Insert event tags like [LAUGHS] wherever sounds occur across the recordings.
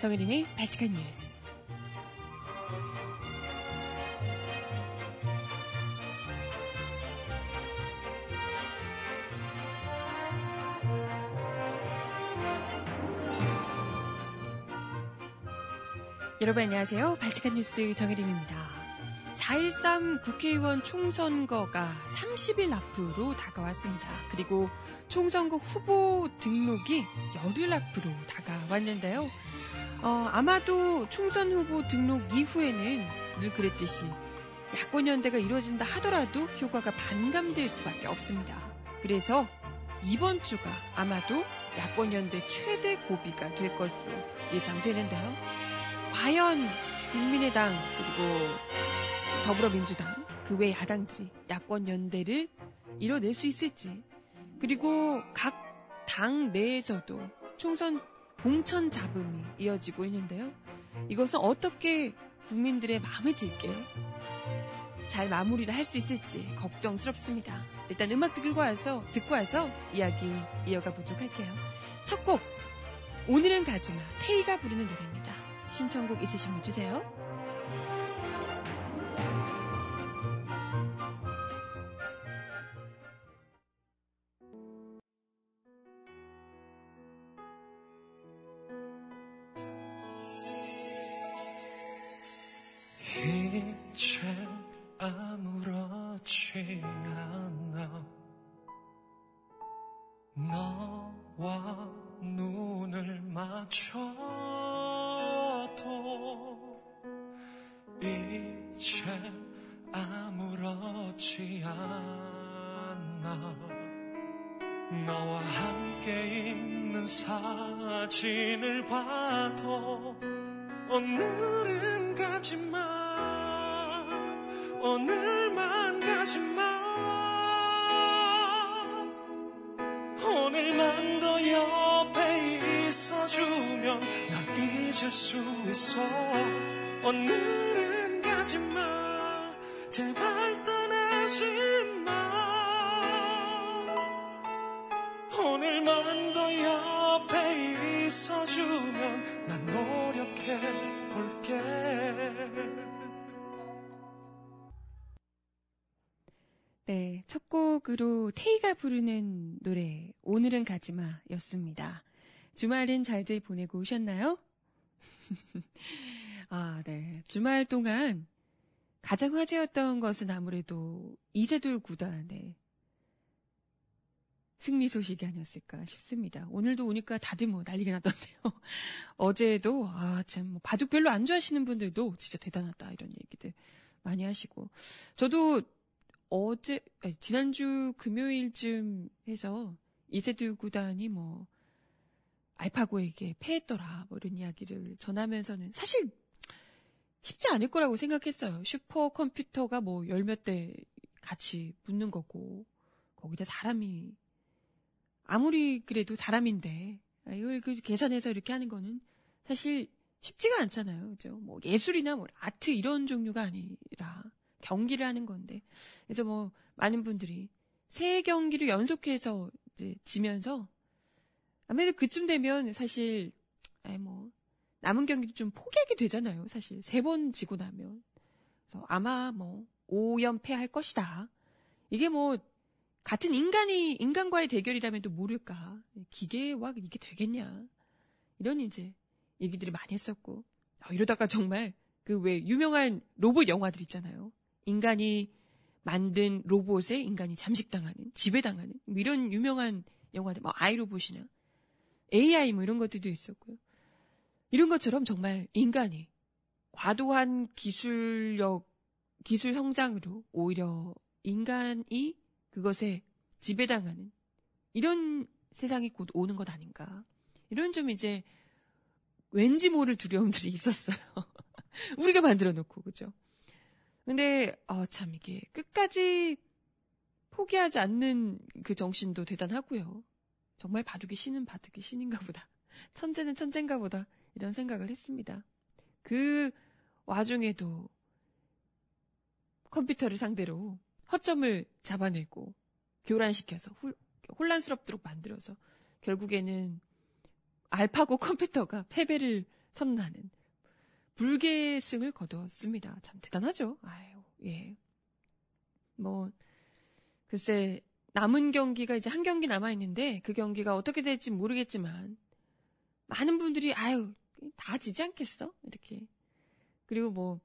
정혜림의 발칙한 뉴스. 여러분 안녕하세요. 발칙한 뉴스 정혜림입니다. 4.13 국회의원 총선거가 30일 앞으로 다가왔습니다. 그리고 총선거 후보 등록이 열흘 앞으로 다가왔는데요. 어, 아마도 총선 후보 등록 이후에는 늘 그랬듯이 야권 연대가 이루어진다 하더라도 효과가 반감될 수밖에 없습니다. 그래서 이번 주가 아마도 야권 연대 최대 고비가 될 것으로 예상되는데요. 과연 국민의당 그리고 더불어민주당 그 외 야당들이 야권 연대를 이뤄낼 수 있을지 그리고 각 당 내에서도 총선 공천 잡음이 이어지고 있는데요. 이것은 어떻게 국민들의 마음에 들게 잘 마무리를 할 수 있을지 걱정스럽습니다. 일단 음악 듣고 와서 듣고 와서 이야기 이어가 보도록 할게요. 첫 곡 오늘은 가지마 테이가 부르는 노래입니다. 신청곡 있으시면 주세요. 오늘만 더 옆에 있어주면 난 잊을 수 있어. 오늘은 가지마. 제발 떠나지마. 오늘만 더 옆에 있어주면 난 노력해 네, 첫 곡으로 테이가 부르는 노래 오늘은 가지마 였습니다. 주말은 잘들 보내고 오셨나요? [LAUGHS] 아, 네. 주말 동안 가장 화제였던 것은 아무래도 이세돌 구단의 승리 소식이 아니었을까 싶습니다. 오늘도 오니까 다들 뭐 난리가 났던데요. [LAUGHS] 어제도 아 참 뭐 바둑 별로 안 좋아하시는 분들도 진짜 대단하다 이런 얘기들 많이 하시고 저도 어제 아니, 지난주 금요일쯤 해서 이세돌 구단이 뭐 알파고에게 패했더라 뭐 이런 이야기를 전하면서는 사실 쉽지 않을 거라고 생각했어요. 슈퍼컴퓨터가 뭐 열 몇 대 같이 붙는 거고 거기다 사람이 아무리 그래도 사람인데 아, 이걸 그 계산해서 이렇게 하는 거는 사실 쉽지가 않잖아요. 그죠? 뭐 예술이나 뭐 아트 이런 종류가 아니라 경기를 하는 건데. 그래서 뭐 많은 분들이 세 경기를 연속해서 이제 지면서 아무래도 그쯤 되면 사실 아이 뭐 남은 경기도 좀 포기하게 되잖아요. 사실 세 번 지고 나면. 아마 뭐 5연패 할 것이다. 이게 뭐 같은 인간이 인간과의 대결이라면 또 모를까 기계와 이게 되겠냐 이런 이제 얘기들을 많이 했었고 아, 이러다가 정말 그 왜 유명한 로봇 영화들 있잖아요 인간이 만든 로봇에 인간이 잠식당하는 지배당하는 뭐 이런 유명한 영화들 뭐 아이로봇이나 AI 뭐 이런 것들도 있었고요 이런 것처럼 정말 인간이 과도한 기술력 기술 성장으로 오히려 인간이 그것에 지배당하는 이런 세상이 곧 오는 것 아닌가. 이런 좀 이제 왠지 모를 두려움들이 [LAUGHS] 있었어요. 우리가 만들어 놓고, 그죠? 근데, 어, 참, 이게 끝까지 포기하지 않는 그 정신도 대단하고요. 정말 바둑이 신은 바둑이 신인가 보다. [LAUGHS] 천재는 천재인가 보다. 이런 생각을 했습니다. 그 와중에도 컴퓨터를 상대로 허점을 잡아내고 교란시켜서 혼란스럽도록 만들어서 결국에는 알파고 컴퓨터가 패배를 선언하는 불계승을 거뒀습니다. 참 대단하죠. 아유, 예. 뭐, 글쎄, 남은 경기가 이제 한 경기 남아 있는데 그 경기가 어떻게 될지 모르겠지만 많은 분들이 아유, 다 지지 않겠어? 이렇게. 그리고 뭐,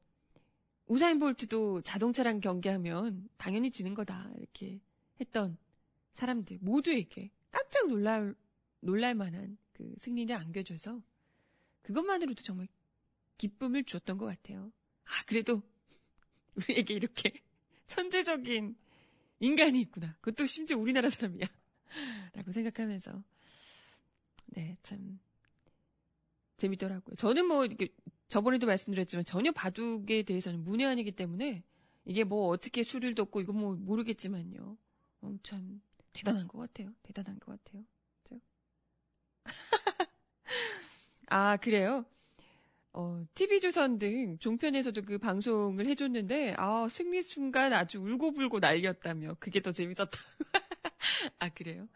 우사인 볼트도 자동차랑 경기하면 당연히 지는 거다. 이렇게 했던 사람들 모두에게 깜짝 놀랄, 놀랄 만한 그 승리를 안겨줘서 그것만으로도 정말 기쁨을 줬던 것 같아요. 아, 그래도 우리에게 이렇게 천재적인 인간이 있구나. 그것도 심지어 우리나라 사람이야. 라고 생각하면서. 네, 참. 재밌더라고요. 저는 뭐, 이렇게, 저번에도 말씀드렸지만 전혀 바둑에 대해서는 문외한이기 때문에 이게 뭐 어떻게 수를 뒀고 이거 뭐 모르겠지만요. 어, 참, 대단한 것 같아요. 대단한 것 같아요. [LAUGHS] 아, 그래요? 어, TV조선 등 종편에서도 그 방송을 해줬는데, 아, 승리 순간 아주 울고불고 날렸다며. 그게 더 재밌었다. [LAUGHS] 아, 그래요?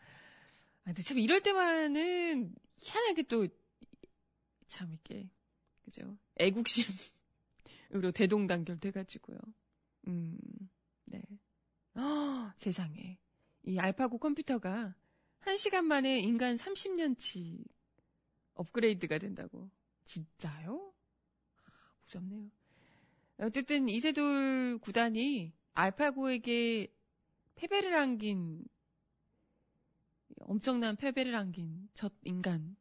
아, 근데 참 이럴 때만은 희한하게 또, 참 이렇게, 그죠? 애국심으로 대동단결 돼가지고요. 음, 네. 어, [GASPS] 세상에. 이 알파고 컴퓨터가 한 시간 만에 인간 30년치 업그레이드가 된다고. 진짜요? 아, 무섭네요. 어쨌든 이세돌 구단이 알파고에게 패배를 안긴 엄청난 패배를 안긴 첫 인간인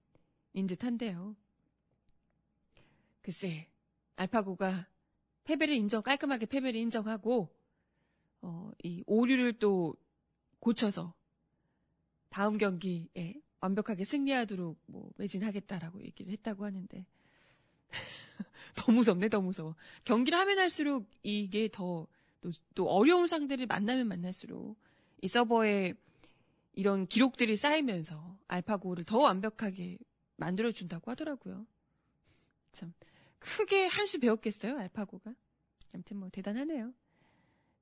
듯한데요. 글쎄, 알파고가 패배를 인정, 깔끔하게 패배를 인정하고, 어, 이 오류를 또 고쳐서 다음 경기에 완벽하게 승리하도록 뭐 매진하겠다라고 얘기를 했다고 하는데 [LAUGHS] 더 무섭네, 더 무서워. 경기를 하면 할수록 이게 더, 또, 또 어려운 상대를 만나면 만날수록 이 서버에 이런 기록들이 쌓이면서 알파고를 더 완벽하게 만들어준다고 하더라고요. 참, 크게 한 수 배웠겠어요, 알파고가. 아무튼 뭐 대단하네요.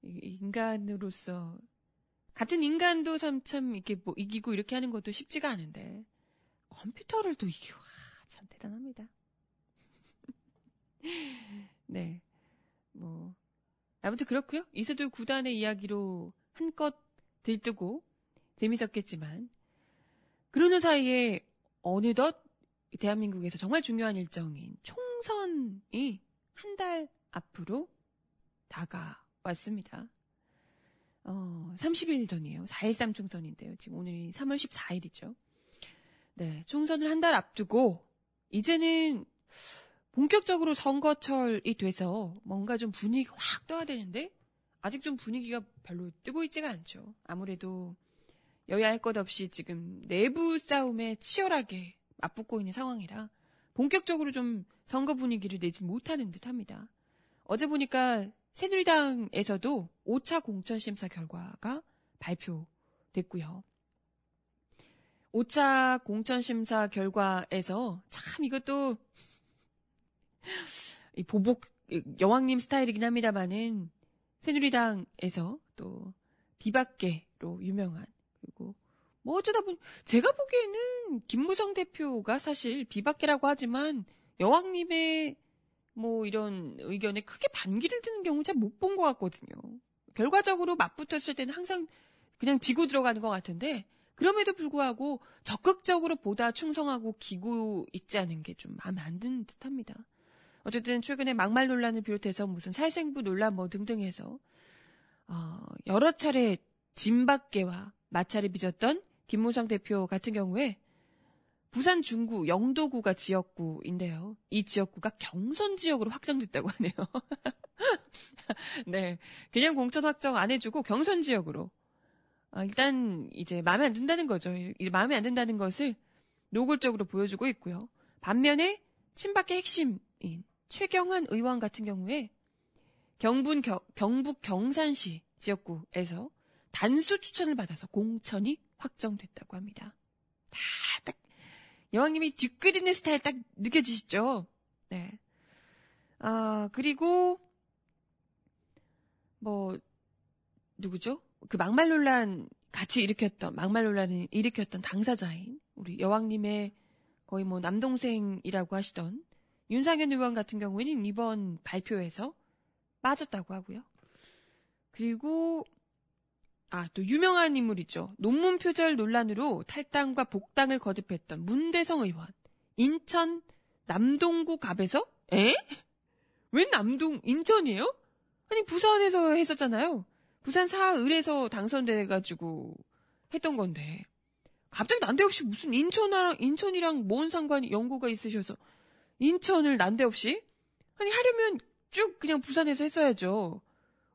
인간으로서, 같은 인간도 참, 참, 이렇게 뭐 이기고 이렇게 하는 것도 쉽지가 않은데, 컴퓨터를 또 이기고, 와, 참 대단합니다. [LAUGHS] 네. 뭐, 아무튼 그렇고요 이세돌 구단의 이야기로 한껏 들뜨고 재밌었겠지만, 그러는 사이에 어느덧 대한민국에서 정말 중요한 일정인 총선이 한 달 앞으로 다가왔습니다. 어, 30일 전이에요. 4.13 총선인데요. 지금 오늘이 3월 14일이죠. 네, 총선을 한 달 앞두고, 이제는 본격적으로 선거철이 돼서 뭔가 좀 분위기가 확 떠야 되는데 아직 좀 분위기가 별로 뜨고 있지가 않죠. 아무래도 여야 할 것 없이 지금 내부 싸움에 치열하게 맞붙고 있는 상황이라 본격적으로 좀 선거 분위기를 내지 못하는 듯 합니다. 어제 보니까 새누리당에서도 5차 공천심사 결과가 발표됐고요. 5차 공천심사 결과에서 참 이것도 이 보복 여왕님 스타일이긴 합니다만은 새누리당에서 또 비박계로 유명한 그리고 뭐 어쩌다 보니 제가 보기에는 김무성 대표가 사실 비박계라고 하지만 여왕님의 뭐 이런 의견에 크게 반기를 드는 경우 잘 못 본 것 같거든요. 결과적으로 맞붙었을 때는 항상 그냥 지고 들어가는 것 같은데 그럼에도 불구하고 적극적으로 보다 충성하고 기고 있지 않은 게 좀 마음에 안 드는 듯합니다. 어쨌든 최근에 막말 논란을 비롯해서 무슨 살생부 논란 뭐 등등 해서 어, 여러 차례 진박계와 마찰을 빚었던 김무성 대표 같은 경우에 부산 중구 영도구가 지역구인데요. 이 지역구가 경선 지역으로 확정됐다고 하네요. [LAUGHS] 네. 그냥 공천 확정 안 해주고 경선 지역으로. 아, 일단 이제 마음에 안 든다는 거죠. 마음에 안 든다는 것을 노골적으로 보여주고 있고요. 반면에 친박계 핵심인 최경환 의원 같은 경우에 경분 겨, 경북 경산시 지역구에서 단수 추천을 받아서 공천이 확정됐다고 합니다. 다 딱 여왕님이 뒤끝 있는 스타일 딱 느껴지시죠? 네. 아 그리고 뭐 누구죠? 그 막말 논란 같이 일으켰던 막말 논란을 일으켰던 당사자인 우리 여왕님의 거의 뭐 남동생이라고 하시던 윤상현 의원 같은 경우에는 이번 발표에서 빠졌다고 하고요. 그리고 아, 또 유명한 인물이죠. 논문 표절 논란으로 탈당과 복당을 거듭했던 문대성 의원. 인천 남동구 갑에서? 에? 웬 남동, 인천이에요? 아니, 부산에서 했었잖아요. 부산 사을에서 당선돼가지고 했던 건데. 갑자기 난데없이 무슨 인천이랑, 인천이랑 뭔 상관이 연고가 있으셔서 인천을 난데없이? 아니, 하려면 쭉 그냥 부산에서 했어야죠.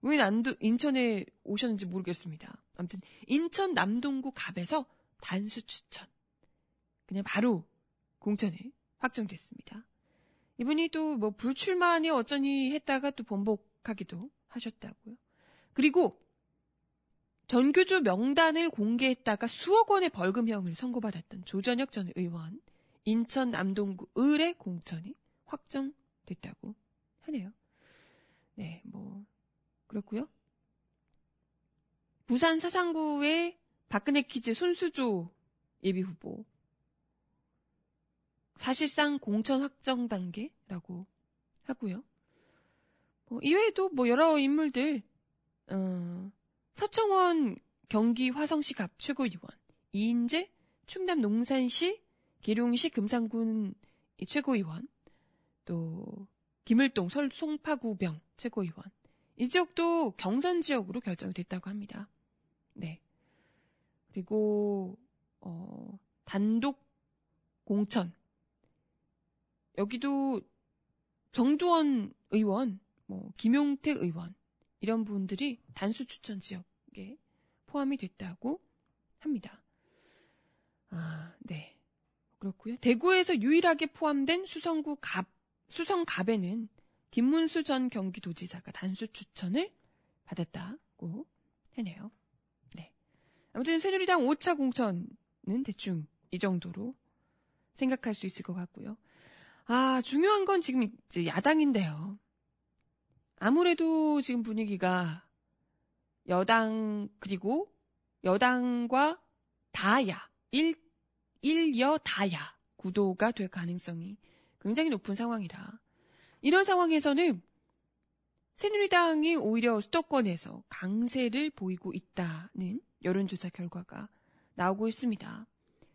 왜 난도, 인천에 오셨는지 모르겠습니다. 아무튼, 인천 남동구 갑에서 단수 추천. 그냥 바로 공천에 확정됐습니다. 이분이 또 뭐 불출마니 어쩌니 했다가 또 번복하기도 하셨다고요. 그리고 전교조 명단을 공개했다가 수억 원의 벌금형을 선고받았던 조전혁 전 의원, 인천 남동구 을의 공천이 확정됐다고 하네요. 네, 뭐 그렇고요. 부산 사상구의 박근혜 퀴즈 손수조 예비 후보 사실상 공천 확정 단계라고 하고요. 뭐 이외에도 뭐 여러 인물들 어, 서청원 경기 화성시 갑 최고위원, 이인재 충남 농산시 계룡시 금산군 최고위원, 또 김을동 설 송파구병 최고위원. 이 지역도 경선 지역으로 결정됐다고 합니다. 네. 그리고 어, 단독 공천. 여기도 정두원 의원, 뭐 김용택 의원 이런 분들이 단수 추천 지역에 포함이 됐다고 합니다. 아, 네. 그렇고요. 대구에서 유일하게 포함된 수성구 갑, 수성갑에는 김문수 전 경기도지사가 단수 추천을 받았다고 하네요. 네. 아무튼 새누리당 5차 공천은 대충 이 정도로 생각할 수 있을 것 같고요. 아, 중요한 건 지금 이제 야당인데요. 아무래도 지금 분위기가 여당 그리고 여당과 다야 일 일여 다야 구도가 될 가능성이 굉장히 높은 상황이라 이런 상황에서는 새누리당이 오히려 수도권에서 강세를 보이고 있다는 여론조사 결과가 나오고 있습니다.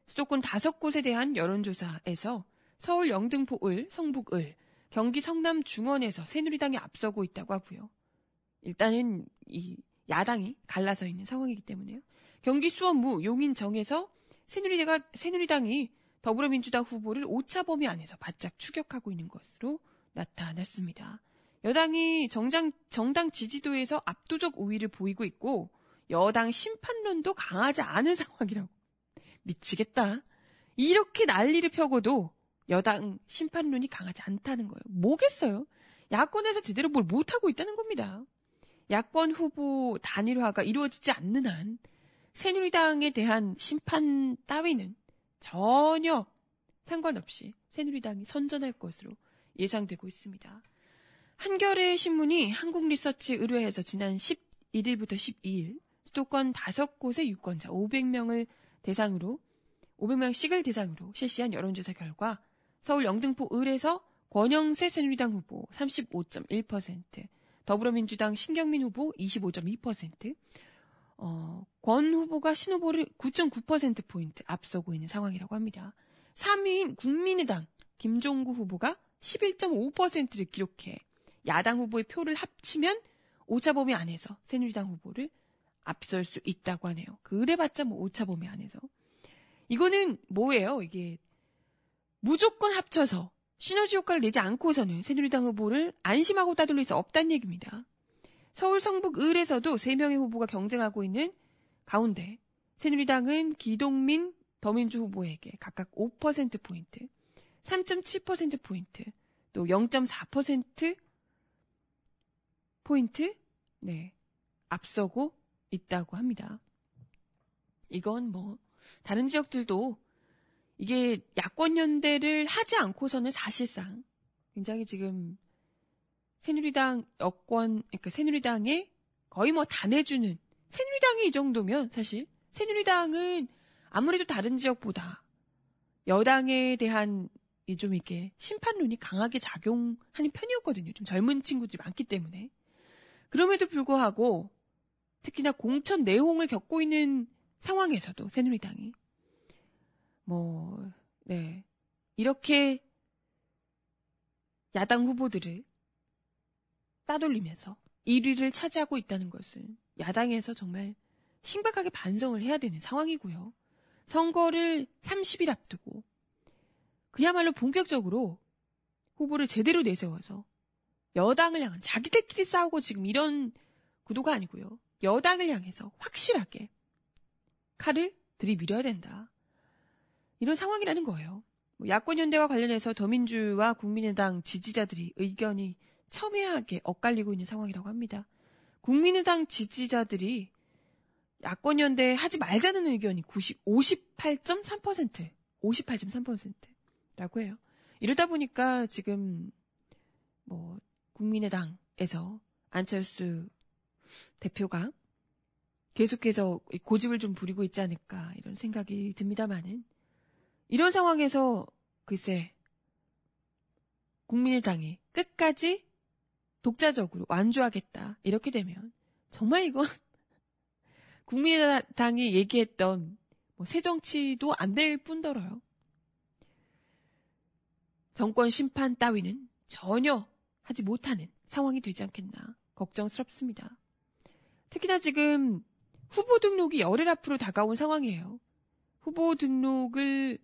수도권 다섯 곳에 대한 여론조사에서 서울 영등포 을, 성북 을, 경기 성남 중원에서 새누리당이 앞서고 있다고 하고요. 일단은 이 야당이 갈라서 있는 상황이기 때문에요. 경기 수원무 용인정에서 새누리가 새누리당이 더불어민주당 후보를 오차 범위 안에서 바짝 추격하고 있는 것으로 나타났습니다. 여당이 정장, 정당 지지도에서 압도적 우위를 보이고 있고 여당 심판론도 강하지 않은 [LAUGHS] 상황이라고. 미치겠다. 이렇게 난리를 펴고도 여당 심판론이 강하지 않다는 거예요. 뭐겠어요? 야권에서 제대로 뭘 못하고 있다는 겁니다. 야권 후보 단일화가 이루어지지 않는 한 새누리당에 대한 심판 따위는 전혀 상관없이 새누리당이 선전할 것으로 예상되고 있습니다. 한겨레 신문이 한국리서치 의뢰해서 지난 11일부터 12일 수도권 5곳의 유권자 500명을 대상으로 500명씩을 대상으로 실시한 여론조사 결과 서울 영등포 을에서 권영세 새누리당 후보 35.1%, 더불어민주당 신경민 후보 25.2%, 어, 권 후보가 신 후보를 9.9%포인트 앞서고 있는 상황이라고 합니다. 3위인 국민의당 김종구 후보가 11.5%를 기록해 야당 후보의 표를 합치면 오차 범위 안에서 새누리당 후보를 앞설 수 있다고 하네요. 그래봤자 뭐 오차 범위 안에서. 이거는 뭐예요? 이게 무조건 합쳐서 시너지 효과를 내지 않고서는 새누리당 후보를 안심하고 따돌릴 수 없다는 얘기입니다. 서울 성북 을에서도 3명의 후보가 경쟁하고 있는 가운데 새누리당은 기동민 더민주 후보에게 각각 5%포인트, 3.7%포인트, 또 0.4% 포인트, 네, 앞서고 있다고 합니다. 이건 뭐, 다른 지역들도 이게 야권 연대를 하지 않고서는 사실상 굉장히 지금 새누리당 여권 그러니까 새누리당에 거의 뭐 다 내주는 새누리당이 이 정도면 사실 새누리당은 아무래도 다른 지역보다 여당에 대한 좀 이렇게 심판론이 강하게 작용하는 편이었거든요. 좀 젊은 친구들이 많기 때문에. 그럼에도 불구하고 특히나 공천 내홍을 겪고 있는 상황에서도 새누리당이 뭐, 네. 이렇게 야당 후보들을 따돌리면서 1위를 차지하고 있다는 것은 야당에서 정말 심각하게 반성을 해야 되는 상황이고요. 선거를 30일 앞두고 그야말로 본격적으로 후보를 제대로 내세워서 여당을 향한 자기들끼리 싸우고 지금 이런 구도가 아니고요. 여당을 향해서 확실하게 칼을 들이밀어야 된다. 이런 상황이라는 거예요. 뭐 야권연대와 관련해서 더민주와 국민의당 지지자들이 의견이 첨예하게 엇갈리고 있는 상황이라고 합니다. 국민의당 지지자들이 야권 연대 하지 말자는 의견이 90, 58.3%, 58.3%라고 해요. 이러다 보니까 지금 뭐 국민의당에서 안철수 대표가 계속해서 고집을 좀 부리고 있지 않을까 이런 생각이 듭니다만은 이런 상황에서 글쎄 국민의당이 끝까지 독자적으로 완주하겠다 이렇게 되면 정말 이건 [LAUGHS] 국민의당이 얘기했던 뭐 새 정치도 안 될 뿐더러요. 정권 심판 따위는 전혀 하지 못하는 상황이 되지 않겠나 걱정스럽습니다. 특히나 지금 후보 등록이 열흘 앞으로 다가온 상황이에요. 후보 등록을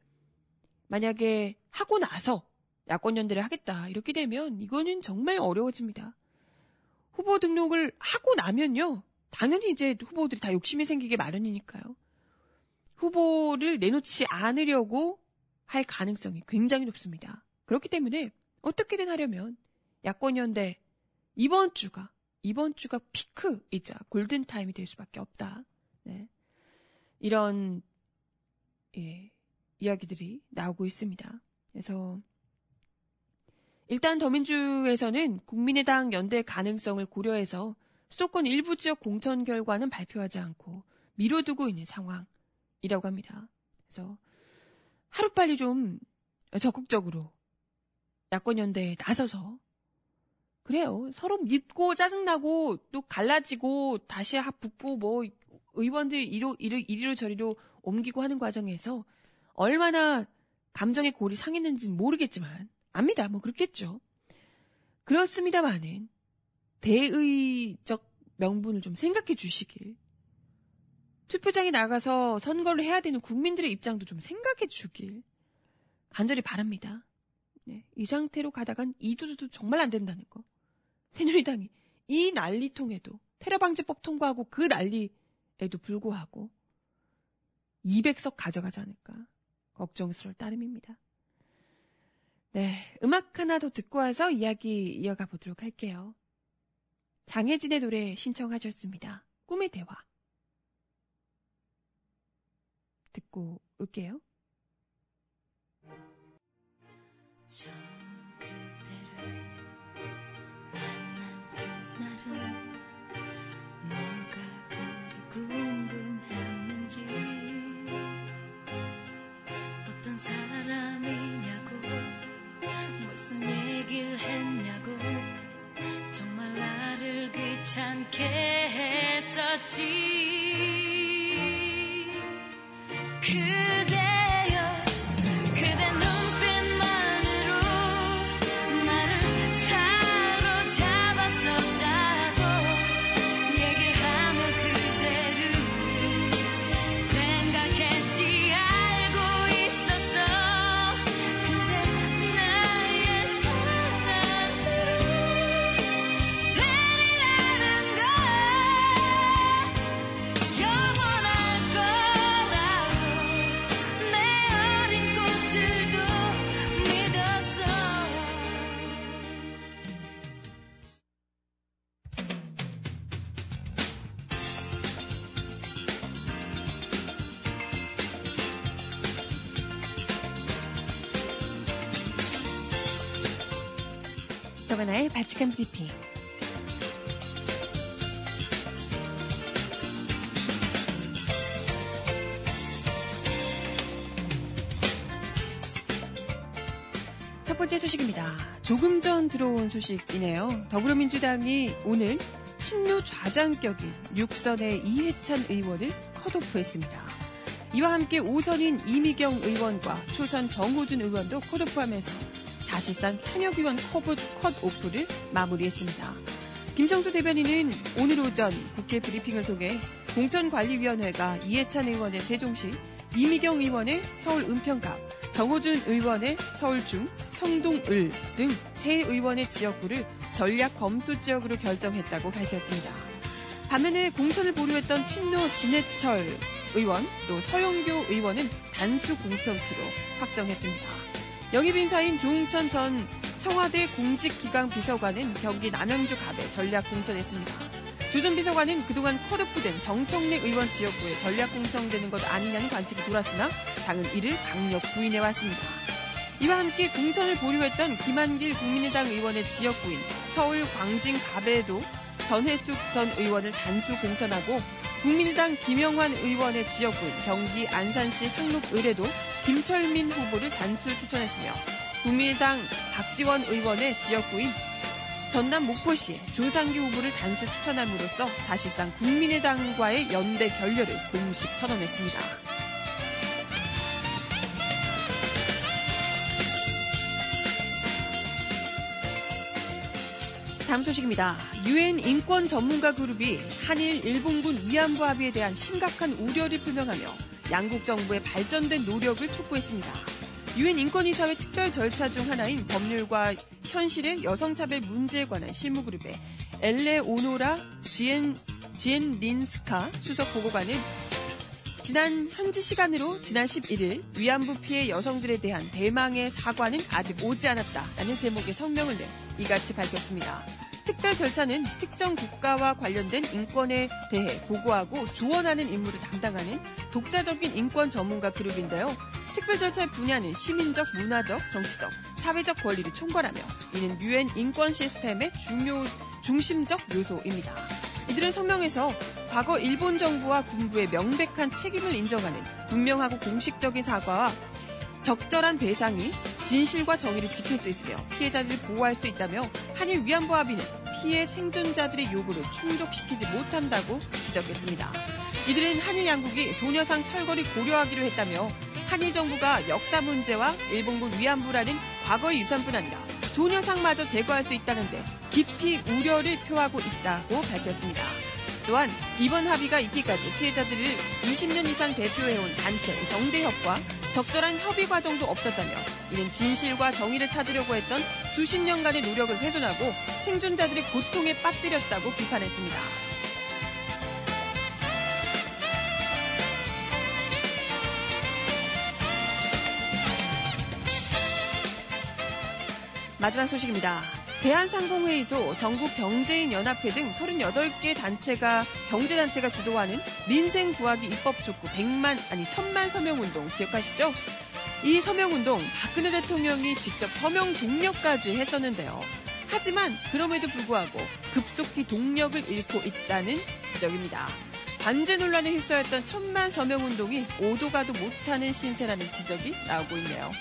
만약에 하고 나서 야권 연대를 하겠다 이렇게 되면 이거는 정말 어려워집니다. 후보 등록을 하고 나면요. 당연히 이제 후보들이 다 욕심이 생기게 마련이니까요. 후보를 내놓지 않으려고 할 가능성이 굉장히 높습니다. 그렇기 때문에 어떻게든 하려면 야권연대 이번 주가 이번 주가 피크이자 골든 타임이 될 수밖에 없다. 네. 이런 예, 이야기들이 나오고 있습니다. 그래서 일단 더민주에서는 국민의당 연대 가능성을 고려해서 수도권 일부 지역 공천 결과는 발표하지 않고 미뤄두고 있는 상황이라고 합니다. 그래서 하루빨리 좀 적극적으로 야권 연대에 나서서 그래요. 서로 밉고 짜증나고 또 갈라지고 다시 합 붙고 뭐 의원들 이로, 이로, 이리로 저리로 옮기고 하는 과정에서 얼마나 감정의 골이 상했는지는 모르겠지만 압니다. 뭐 그렇겠죠. 그렇습니다만은 대의적 명분을 좀 생각해 주시길 투표장에 나가서 선거를 해야 되는 국민들의 입장도 좀 생각해 주길 간절히 바랍니다. 네, 이 상태로 가다간 이두두도 정말 안 된다는 거. 새누리당이 이 난리통에도 테러 방지법 통과하고 그 난리에도 불구하고 200석 가져가지 않을까 걱정스러울 따름입니다. 네, 음악 하나 더 듣고 와서 이야기 이어가 보도록 할게요. 장혜진의 노래 신청하셨습니다. 꿈의 대화. 듣고 올게요. 사람이냐고 무슨 얘기를 했냐고. 정말 나를 귀찮게 했었지. 그 대 정하나의 바칙한 브리핑. 첫 번째 소식입니다. 조금 전 들어온 소식이네요. 더불어민주당이 오늘 친노 좌장격인 6선의 이해찬 의원을 컷오프했습니다. 이와 함께 5선인 이미경 의원과 초선 정호준 의원도 컷오프하면서 사실상 현역 의원 컷 오프를 마무리했습니다. 김성수 대변인은 오늘 오전 국회 브리핑을 통해 공천관리위원회가 이해찬 의원의 세종시, 이미경 의원의 서울 은평갑, 정호준 의원의 서울중, 성동을 등 세 의원의 지역구를 전략 검토 지역으로 결정했다고 밝혔습니다. 반면에 공천을 보류했던 친노 진해철 의원 또 서영교 의원은 단수 공천키로 확정했습니다. 영입 인사인 조웅천 전 청와대 공직기강 비서관은 경기 남양주 갑에 전략 공천했습니다. 조전 비서관은 그동안 컷오프 된 정청래 의원 지역구에 전략 공천되는 것 아니냐는 관측이 돌았으나 당은 이를 강력 부인해 왔습니다. 이와 함께 공천을 보류했던 김한길 국민의당 의원의 지역구인 서울 광진 갑에도 전혜숙 전 의원을 단수 공천하고 국민의당 김영환 의원의 지역구인 경기 안산시 상록을에도 김철민 후보를 단수 추천했으며 국민의당 박지원 의원의 지역구인 전남 목포시에 조상기 후보를 단수 추천함으로써 사실상 국민의당과의 연대 결렬을 공식 선언했습니다. 다음 소식입니다. 유엔 인권 전문가 그룹이 한일 일본군 위안부 합의에 대한 심각한 우려를 표명하며 양국 정부의 발전된 노력을 촉구했습니다. 유엔 인권이사회 특별 절차 중 하나인 법률과 현실의 여성차별 문제에 관한 실무그룹의 엘레 오노라 지엔, 지엔 린스카 수석 보고관은 지난 현지 시간으로 지난 11일 위안부 피해 여성들에 대한 대망의 사과는 아직 오지 않았다라는 제목의 성명을 내 이같이 밝혔습니다. 특별 절차는 특정 국가와 관련된 인권에 대해 보고하고 조언하는 임무를 담당하는 독자적인 인권 전문가 그룹인데요. 특별 절차의 분야는 시민적, 문화적, 정치적, 사회적 권리를 총괄하며 이는 유엔 인권 시스템의 중요 중심적 요소입니다. 이들은 성명에서 과거 일본 정부와 군부의 명백한 책임을 인정하는 분명하고 공식적인 사과와 적절한 배상이 진실과 정의를 지킬 수 있으며 피해자들을 보호할 수 있다며 한일 위안부 합의는 피해 생존자들의 요구를 충족시키지 못한다고 지적했습니다. 이들은 한일 양국이 소녀상 철거를 고려하기로 했다며 한일 정부가 역사 문제와 일본군 위안부라는 과거의 유산뿐 아니라 소녀상마저 제거할 수 있다는데 깊이 우려를 표하고 있다고 밝혔습니다. 또한 이번 합의가 있기까지 피해자들을 20년 이상 대표해온 단체 정대협과 적절한 협의 과정도 없었다며 이는 진실과 정의를 찾으려고 했던 수십 년간의 노력을 훼손하고 생존자들의 고통에 빠뜨렸다고 비판했습니다. 마지막 소식입니다. 대한상공회의소, 전국경제인연합회 등 38개 단체가, 경제단체가 주도하는 민생 구하기 입법 촉구 100만, 아니 1000만 서명운동 기억하시죠? 이 서명운동 박근혜 대통령이 직접 서명 동력까지 했었는데요. 하지만 그럼에도 불구하고 급속히 동력을 잃고 있다는 지적입니다. 관제 논란에 휩싸였던 천만 서명운동이 오도 가도 못하는 신세라는 지적이 나오고 있네요.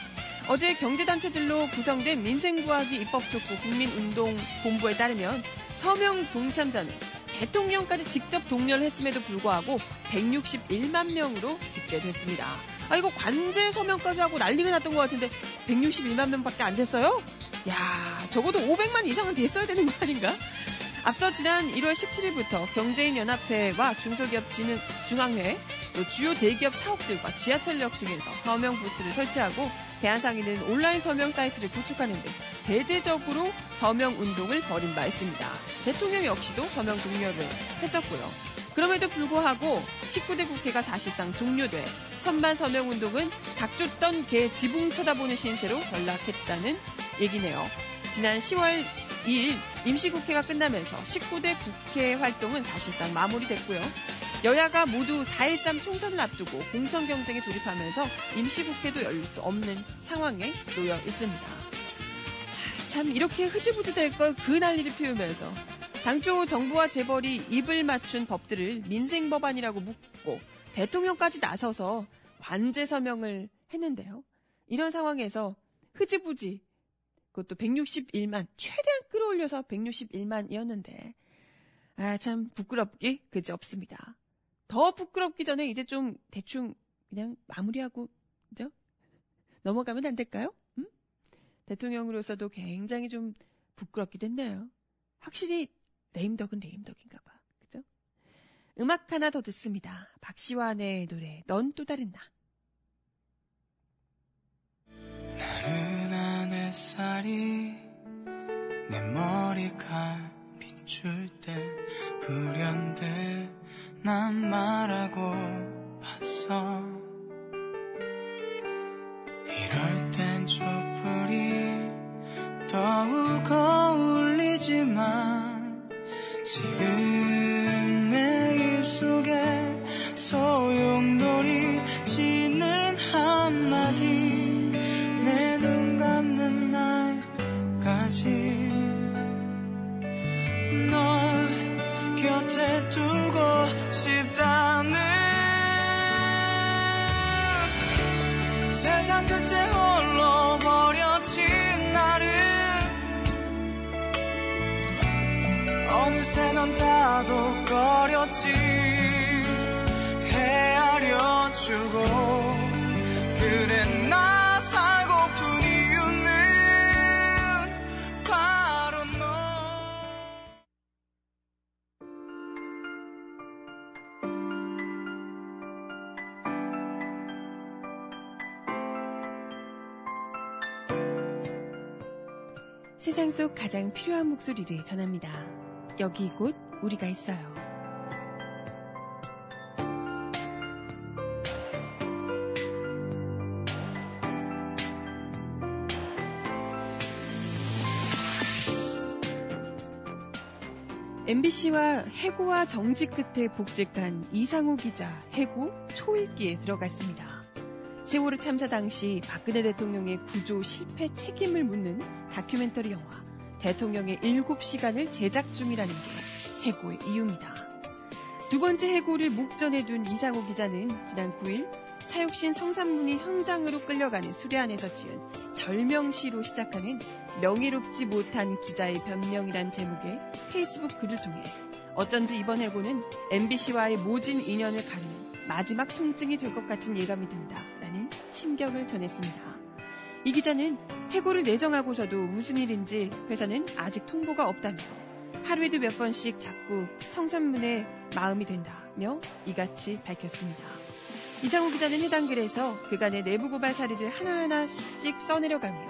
어제 경제단체들로 구성된 민생구하기 입법촉구 국민운동본부에 따르면 서명 동참자는 대통령까지 직접 독려를 했음에도 불구하고 161만 명으로 집계됐습니다. 아, 이거 관제 서명까지 하고 난리가 났던 것 같은데 161만 명밖에 안 됐어요? 야, 적어도 500만 이상은 됐어야 되는 거 아닌가? 앞서 지난 1월 17일부터 경제인연합회와 중소기업 진흥 중앙회, 또 주요 대기업 사업들과 지하철역 등에서 서명 부스를 설치하고 대한상인은 온라인 서명 사이트를 구축하는 등 대대적으로 서명 운동을 벌인 바 있습니다. 대통령 역시도 서명 독려를 했었고요. 그럼에도 불구하고 19대 국회가 사실상 종료돼 천만 서명 운동은 닥쳤던 개 지붕 쳐다보는 신세로 전락했다는 얘기네요. 지난 10월 2일 임시국회가 끝나면서 19대 국회 활동은 사실상 마무리됐고요. 여야가 모두 4.13 총선을 앞두고 공천 경쟁에 돌입하면서 임시국회도 열릴 수 없는 상황에 놓여 있습니다. 참 이렇게 흐지부지 될 걸 그 난리를 피우면서 당초 정부와 재벌이 입을 맞춘 법들을 민생 법안이라고 묻고 대통령까지 나서서 관제 서명을 했는데요. 이런 상황에서 흐지부지 그것도 161만, 최대한 끌어올려서 161만이었는데, 아, 참 부끄럽기 그지 없습니다. 더 부끄럽기 전에 이제 좀 대충 그냥 마무리하고, 그죠? 넘어가면 안 될까요? 음? 대통령으로서도 굉장히 좀 부끄럽기도 했네요. 확실히 레임덕은 레임덕인가 봐. 그죠? 음악 하나 더 듣습니다. 박시환의 노래, 넌 또 다른 나. 나른한 햇살이 내 머리가 비출 때 불현듯 난 말하고 봤어. 이럴 땐 촛불이 더욱 어울리지만 지금 속 가장 필요한 목소리를 전합니다. 여기 곧 우리가 있어요. MBC와 해고와 정직 끝에 복직한 이상호 기자 해고 초읽기에 들어갔습니다. 세월호 참사 당시 박근혜 대통령의 구조 실패 책임을 묻는 다큐멘터리 영화 대통령의 7시간을 제작 중이라는 게 해고의 이유입니다. 두 번째 해고를 목전에 둔 이상호 기자는 지난 9일 사육신 성산문이 현장으로 끌려가는 수레안에서 지은 절명시로 시작하는 명예롭지 못한 기자의 변명이란 제목의 페이스북 글을 통해 어쩐지 이번 해고는 MBC와의 모진 인연을 가르는 마지막 통증이 될 것 같은 예감이 든다라는 심경을 전했습니다. 이 기자는 해고를 내정하고서도 무슨 일인지 회사는 아직 통보가 없다며 하루에도 몇 번씩 자꾸 성산문에 마음이 된다며 이같이 밝혔습니다. 이상우 기자는 해당 글에서 그간의 내부 고발 사례를 하나하나씩 써내려가며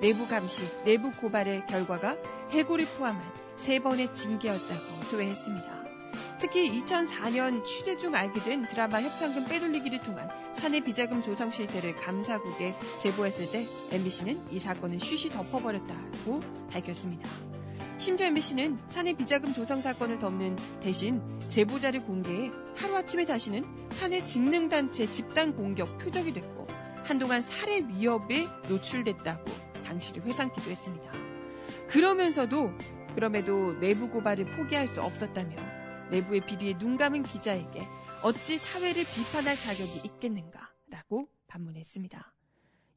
내부 감시, 내부 고발의 결과가 해고를 포함한 세 번의 징계였다고 조회했습니다. 특히 2004년 취재 중 알게 된 드라마 협찬금 빼돌리기를 통한 사내 비자금 조성 실태를 감사국에 제보했을 때 MBC는 이 사건을 쉬쉬 덮어버렸다고 밝혔습니다. 심지어 MBC는 사내 비자금 조성 사건을 덮는 대신 제보자를 공개해 하루아침에 다시는 사내 직능단체 집단 공격 표적이 됐고 한동안 살해 위협에 노출됐다고 당시를 회상키도 했습니다. 그러면서도 그럼에도 내부 고발을 포기할 수 없었다며 내부의 비리에 눈 감은 기자에게 어찌 사회를 비판할 자격이 있겠는가라고 반문했습니다.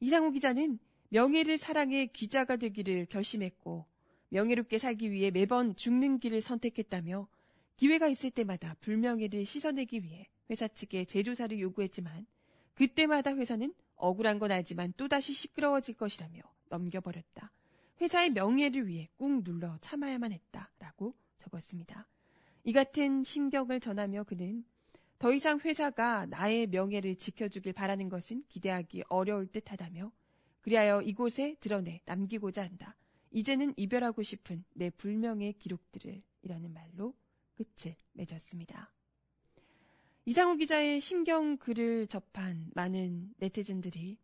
이상호 기자는 명예를 사랑해 기자가 되기를 결심했고 명예롭게 살기 위해 매번 죽는 길을 선택했다며 기회가 있을 때마다 불명예를 씻어내기 위해 회사 측에 재조사를 요구했지만 그때마다 회사는 억울한 건 알지만 또다시 시끄러워질 것이라며 넘겨버렸다. 회사의 명예를 위해 꾹 눌러 참아야만 했다라고 적었습니다. 이 같은 심경을 전하며 그는 더 이상 회사가 나의 명예를 지켜주길 바라는 것은 기대하기 어려울 듯 하다며 그리하여 이곳에 드러내 남기고자 한다. 이제는 이별하고 싶은 내 불명의 기록들을 이라는 말로 끝을 맺었습니다. 이상우 기자의 심경 글을 접한 많은 네티즌들이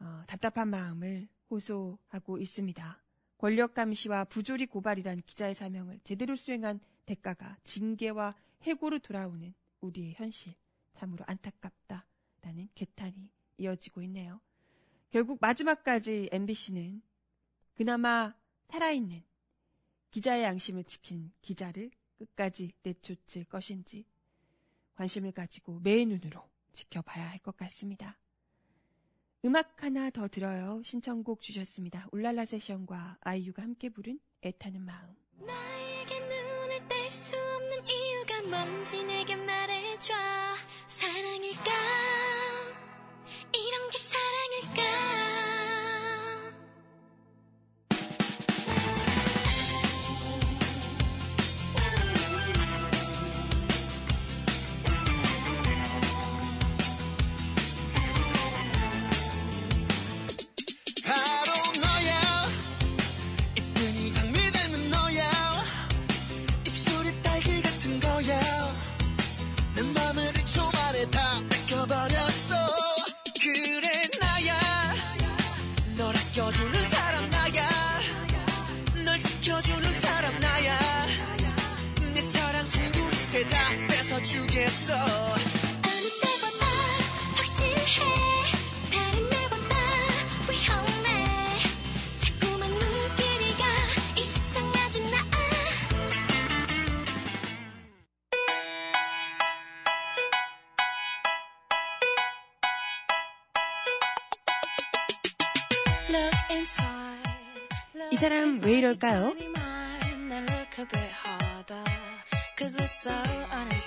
어, 답답한 마음을 호소하고 있습니다. 권력 감시와 부조리 고발이란 기자의 사명을 제대로 수행한 대가가 징계와 해고로 돌아오는 우리의 현실 참으로 안타깝다라는 개탄이 이어지고 있네요. 결국 마지막까지 MBC는 그나마 살아있는 기자의 양심을 지킨 기자를 끝까지 내쫓을 것인지 관심을 가지고 매의 눈으로 지켜봐야 할 것 같습니다. 음악 하나 더 들어요. 신청곡 주셨습니다. 울랄라 세션과 아이유가 함께 부른 애타는 마음. 나에게 눈을 뗄 수 없는 이유가 뭔지 내게 말해줘 사랑일까 이런 게 사랑일까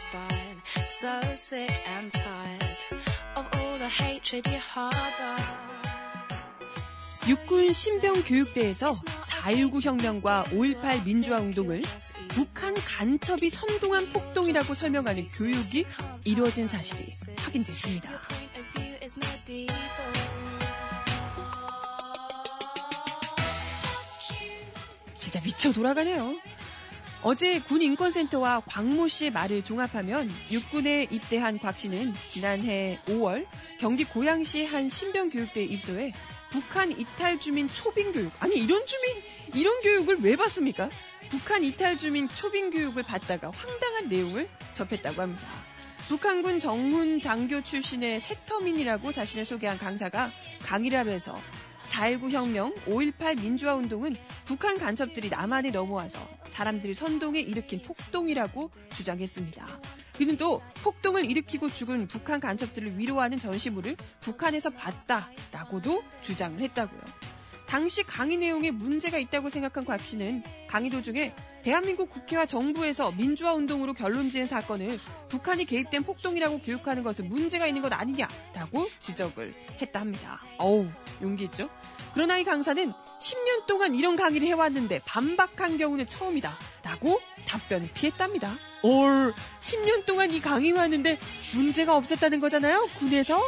uninspired, so sick and tired of all the hatred you harbor. 육군 신병 교육대에서 4.19 혁명과 5.18 민주화 운동을 북한 간첩이 선동한 폭동이라고 설명하는 교육이 이루어진 사실이 확인됐습니다. 진짜 미쳐 돌아가네요. 어제 군인권센터와 광모 씨의 말을 종합하면 육군에 입대한 곽 씨는 지난해 5월 경기 고양시 한 신병교육대에 입소해 북한 이탈 주민 초빙 교육 아니 이런 주민 이런 교육을 왜 받습니까? 북한 이탈 주민 초빙 교육을 받다가 황당한 내용을 접했다고 합니다. 북한군 정훈 장교 출신의 색터민이라고 자신을 소개한 강사가 강의를 하면서 4.19 혁명, 5.18 민주화 운동은 북한 간첩들이 남한에 넘어와서 사람들을 선동해 일으킨 폭동이라고 주장했습니다. 그는 또 폭동을 일으키고 죽은 북한 간첩들을 위로하는 전시물을 북한에서 봤다라고도 주장을 했다고요. 당시 강의 내용에 문제가 있다고 생각한 곽 씨는 강의 도중에 대한민국 국회와 정부에서 민주화 운동으로 결론 지은 사건을 북한이 개입된 폭동이라고 교육하는 것은 문제가 있는 것 아니냐라고 지적을 했다 합니다. 어우, 용기 있죠? 그러나 이 강사는 10년 동안 이런 강의를 해왔는데 반박한 경우는 처음이다. 라고 답변을 피했답니다. 올, 10년 동안 이 강의를 하는데 문제가 없었다는 거잖아요? 군에서?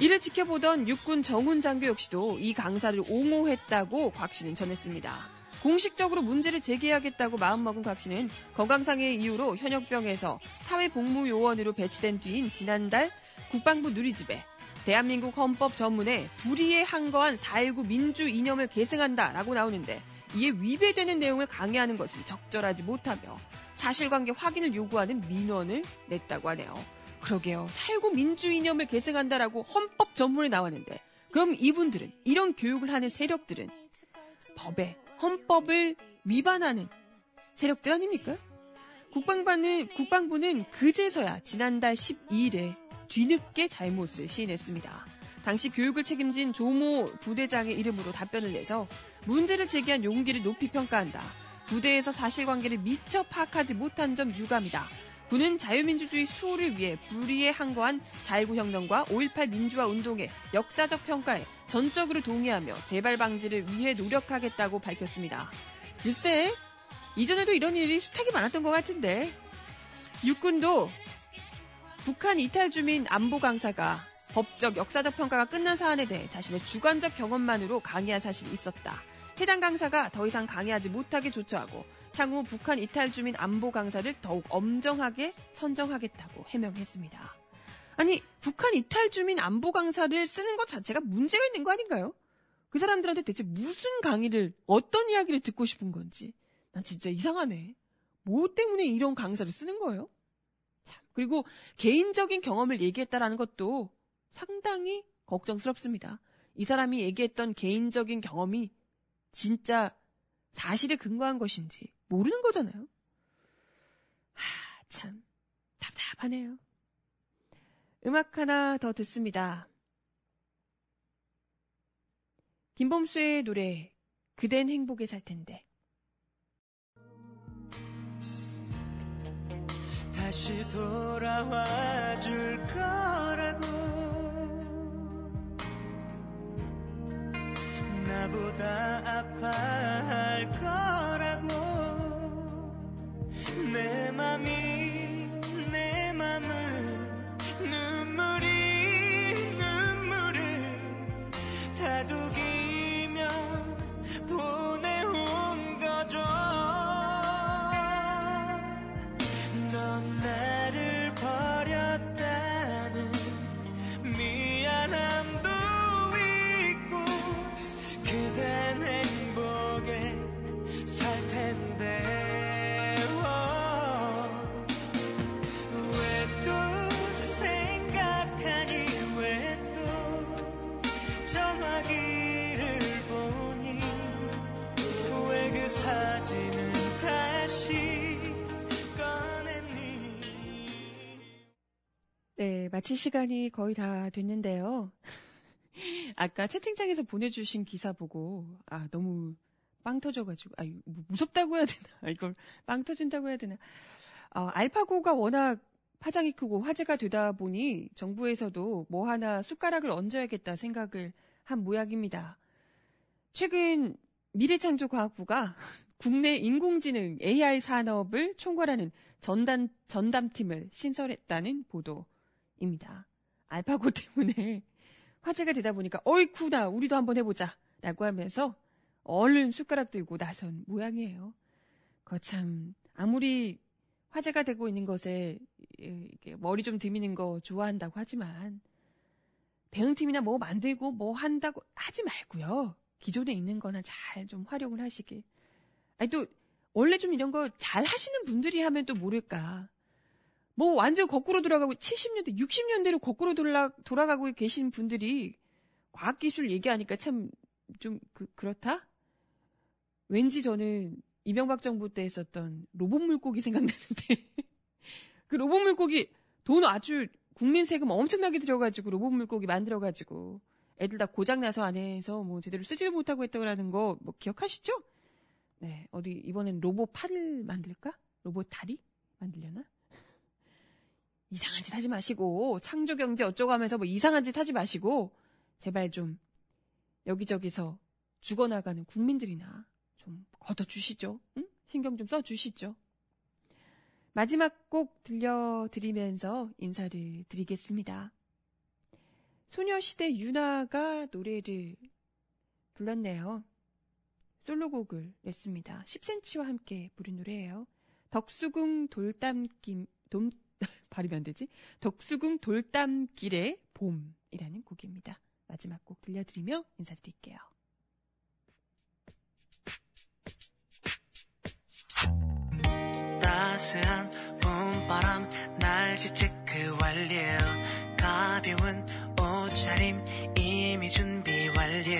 이를 지켜보던 육군 정훈 장교 역시도 이 강사를 옹호했다고 곽 씨는 전했습니다. 공식적으로 문제를 제기하겠다고 마음먹은 곽 씨는 건강상의 이유로 현역병에서 사회복무요원으로 배치된 뒤인 지난달 국방부 누리집에 대한민국 헌법 전문에 불의에 항거한 4.19 민주 이념을 계승한다라고 나오는데 이에 위배되는 내용을 강의하는 것은 적절하지 못하며 사실관계 확인을 요구하는 민원을 냈다고 하네요. 그러게요. 4.19 민주 이념을 계승한다라고 헌법 전문에 나왔는데 그럼 이분들은 이런 교육을 하는 세력들은 법에 헌법을 위반하는 세력들 아닙니까? 국방부는, 국방부는 그제서야 지난달 12일에 뒤늦게 잘못을 시인했습니다. 당시 교육을 책임진 조모 부대장의 이름으로 답변을 내서 문제를 제기한 용기를 높이 평가한다. 부대에서 사실관계를 미처 파악하지 못한 점 유감이다. 군은 자유민주주의 수호를 위해 불의에 항거한 4.19 혁명과 5.18 민주화 운동의 역사적 평가에 전적으로 동의하며 재발 방지를 위해 노력하겠다고 밝혔습니다. 글쎄, 이전에도 이런 일이 수탁이 많았던 것 같은데 육군도 북한 이탈 주민 안보 강사가 법적 역사적 평가가 끝난 사안에 대해 자신의 주관적 경험만으로 강의한 사실이 있었다. 해당 강사가 더 이상 강의하지 못하게 조처하고 향후 북한 이탈 주민 안보 강사를 더욱 엄정하게 선정하겠다고 해명했습니다. 아니, 북한 이탈 주민 안보 강사를 쓰는 것 자체가 문제가 있는 거 아닌가요? 그 사람들한테 대체 무슨 강의를, 어떤 이야기를 듣고 싶은 건지. 난 진짜 이상하네. 뭐 때문에 이런 강사를 쓰는 거예요? 참. 그리고 개인적인 경험을 얘기했다라는 것도 상당히 걱정스럽습니다. 이 사람이 얘기했던 개인적인 경험이 진짜 사실에 근거한 것인지 모르는 거잖아요. 하, 참 답답하네요. 음악 하나 더 듣습니다. 김범수의 노래, 그댄 행복에 살 텐데. 다시 돌아와 줄 거라고 나보다 아파할 거라고. 내 맘이 마칠 시간이 거의 다 됐는데요. [LAUGHS] 아까 채팅창에서 보내주신 기사 보고, 아, 너무 빵 터져가지고, 아, 뭐 무섭다고 해야 되나? [LAUGHS] 이걸 빵 터진다고 해야 되나? 어, 알파고가 워낙 파장이 크고 화제가 되다 보니 정부에서도 뭐 하나 숟가락을 얹어야겠다 생각을 한 모양입니다. 최근 미래창조과학부가 [LAUGHS] 국내 인공지능 AI 산업을 총괄하는 전담, 전담팀을 신설했다는 보도 입니다. 알파고 [LAUGHS] 때문에 화제가 되다 보니까 어이쿠나 우리도 한번 해보자 라고 하면서 얼른 숟가락 들고 나선 모양이에요. 거참 아무리 화제가 되고 있는 것에 머리 좀 들이는 거 좋아한다고 하지만 대응팀이나 뭐 만들고 뭐 한다고 하지 말고요. 기존에 있는 거나 잘 좀 활용을 하시길. 아니 또 원래 좀 이런 거 잘 하시는 분들이 하면 또 모를까. 뭐 완전 거꾸로 돌아가고 70년대, 60년대로 거꾸로 돌아, 돌아가고 계신 분들이 과학기술 얘기하니까 참 좀 그, 그렇다? 왠지 저는 이명박 정부 때 했었던 로봇 물고기 생각나는데 [LAUGHS] 그 로봇 물고기 돈 아주 국민 세금 엄청나게 들여가지고 로봇 물고기 만들어가지고 애들 다 고장나서 안에서 뭐 제대로 쓰지를 못하고 했다고 거뭐 기억하시죠? 네, 어디 이번엔 로봇 팔을 만들까? 로봇 다리 만들려나? 이상한 짓 하지 마시고 창조 경제 어쩌고 하면서 뭐 이상한 짓 하지 마시고 제발 좀 여기저기서 죽어나가는 국민들이나 좀 걷어주시죠. 응? 신경 좀 써주시죠. 마지막 곡 들려드리면서 인사를 드리겠습니다. 소녀시대 유나가 노래를 불렀네요. 솔로곡을 냈습니다. 10cm와 함께 부른 노래예요. 덕수궁 돌담김, 돔, [LAUGHS] 발음이 안 되지? 덕수궁 돌담길의 봄이라는 곡입니다. 마지막 곡 들려드리며 인사드릴게요. 따스한 봄바람 날 지체크 완료 가벼운 옷차림 이미 준비 완료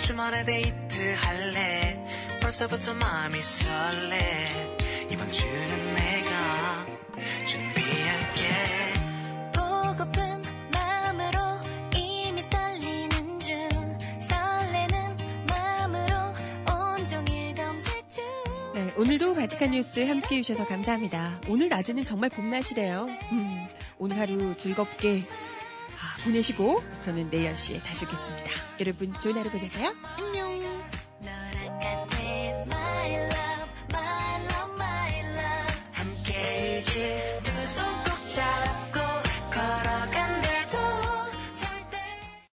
주말에 데이트 할래 벌써부터 마음이 설레 이번 주는 내가 오늘도 바칙한 뉴스 함께 해주셔서 감사합니다. 오늘 낮에는 정말 봄날씨래요. 음, 오늘 하루 즐겁게 아, 보내시고 저는 내일 10시에 다시 오겠습니다. 여러분 좋은 하루 보내세요. 안녕.